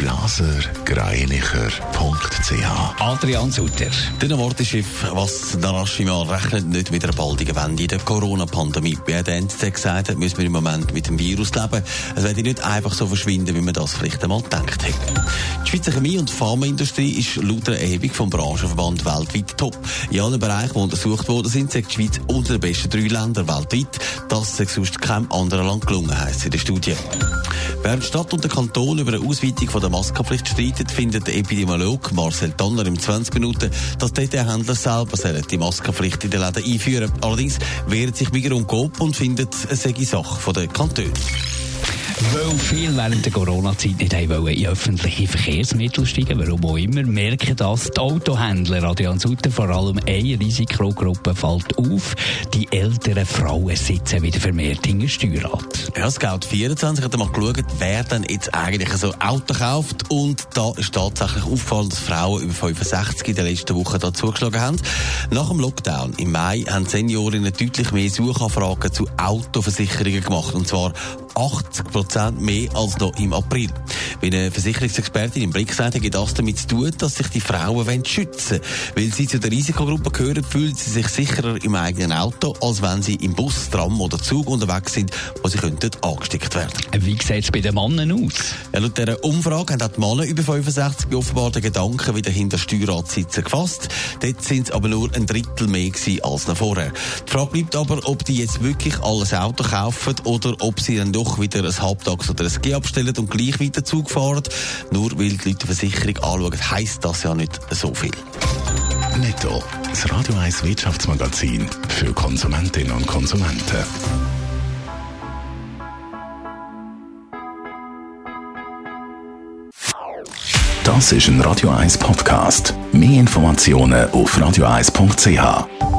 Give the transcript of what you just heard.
blasergreinicher.ch Adrian Sutter. Der Worteschiff, was Narashima rechnet nicht mit einer baldigen Wende in der Corona-Pandemie. Wie der NZZ gesagt hat, müssen wir im Moment mit dem Virus leben. Es werde nicht einfach so verschwinden, wie man das vielleicht einmal gedacht hätte. Die Schweizer Chemie- und Pharmaindustrie ist laut einer Erhebung vom Branchenverband weltweit top. In allen Bereichen, die untersucht worden sind, die Schweiz unter den besten drei Ländern weltweit. Das ist sonst keinem anderen Land gelungen, heisst in der Studie. Während Stadt und der Kanton über eine Ausweitung von der Maskenpflicht streiten, findet der Epidemiologe Marcel Donner im 20 Minuten, dass die Händler selber die Maskenpflicht in den Läden einführen Allerdings wehren sich Migros und Coop und finden, es sei Sache der Kantone. Weil viele während der Corona-Zeit nicht wollen in öffentliche Verkehrsmittel steigen, warum auch immer, merken das die Autohändler. Adrian Sutter, vor allem eine Risikogruppe fällt auf. Die älteren Frauen sitzen wieder vermehrt in der Steuerrad. Ja, Scout 24 hat mal geschaut, wer denn jetzt eigentlich so Auto kauft. Und da ist tatsächlich aufgefallen, dass Frauen über 65 in den letzten Wochen da zugeschlagen haben. Nach dem Lockdown im Mai haben Seniorinnen deutlich mehr Suchanfragen zu Autoversicherungen gemacht. Und zwar 80 Prozent mehr als noch im April. Wie eine Versicherungsexpertin im Blick sagt, hat das damit zu tun, dass sich die Frauen schützen wollen. Weil sie zu der Risikogruppe gehören, fühlen sie sich sicherer im eigenen Auto, als wenn sie im Bus, Tram oder Zug unterwegs sind, wo sie könnten angesteckt werden. Wie sieht es bei den Männern aus? Ja, laut dieser Umfrage haben auch die Männer über 65 offenbar den Gedanken wieder hinter Steuerradsitzen gefasst. Dort sind es aber nur ein Drittel mehr gewesen als noch vorher. Die Frage bleibt aber, ob die jetzt wirklich alles Auto kaufen oder ob sie dann doch wieder ein Halbtags- oder ein G abstellen und gleich weiter Zug fahren. Nur weil die Leute die Versicherung anschauen, heisst das ja nicht so viel. Netto. Das Radio 1 Wirtschaftsmagazin für Konsumentinnen und Konsumenten. Das ist ein Radio 1 Podcast. Mehr Informationen auf radio1.ch.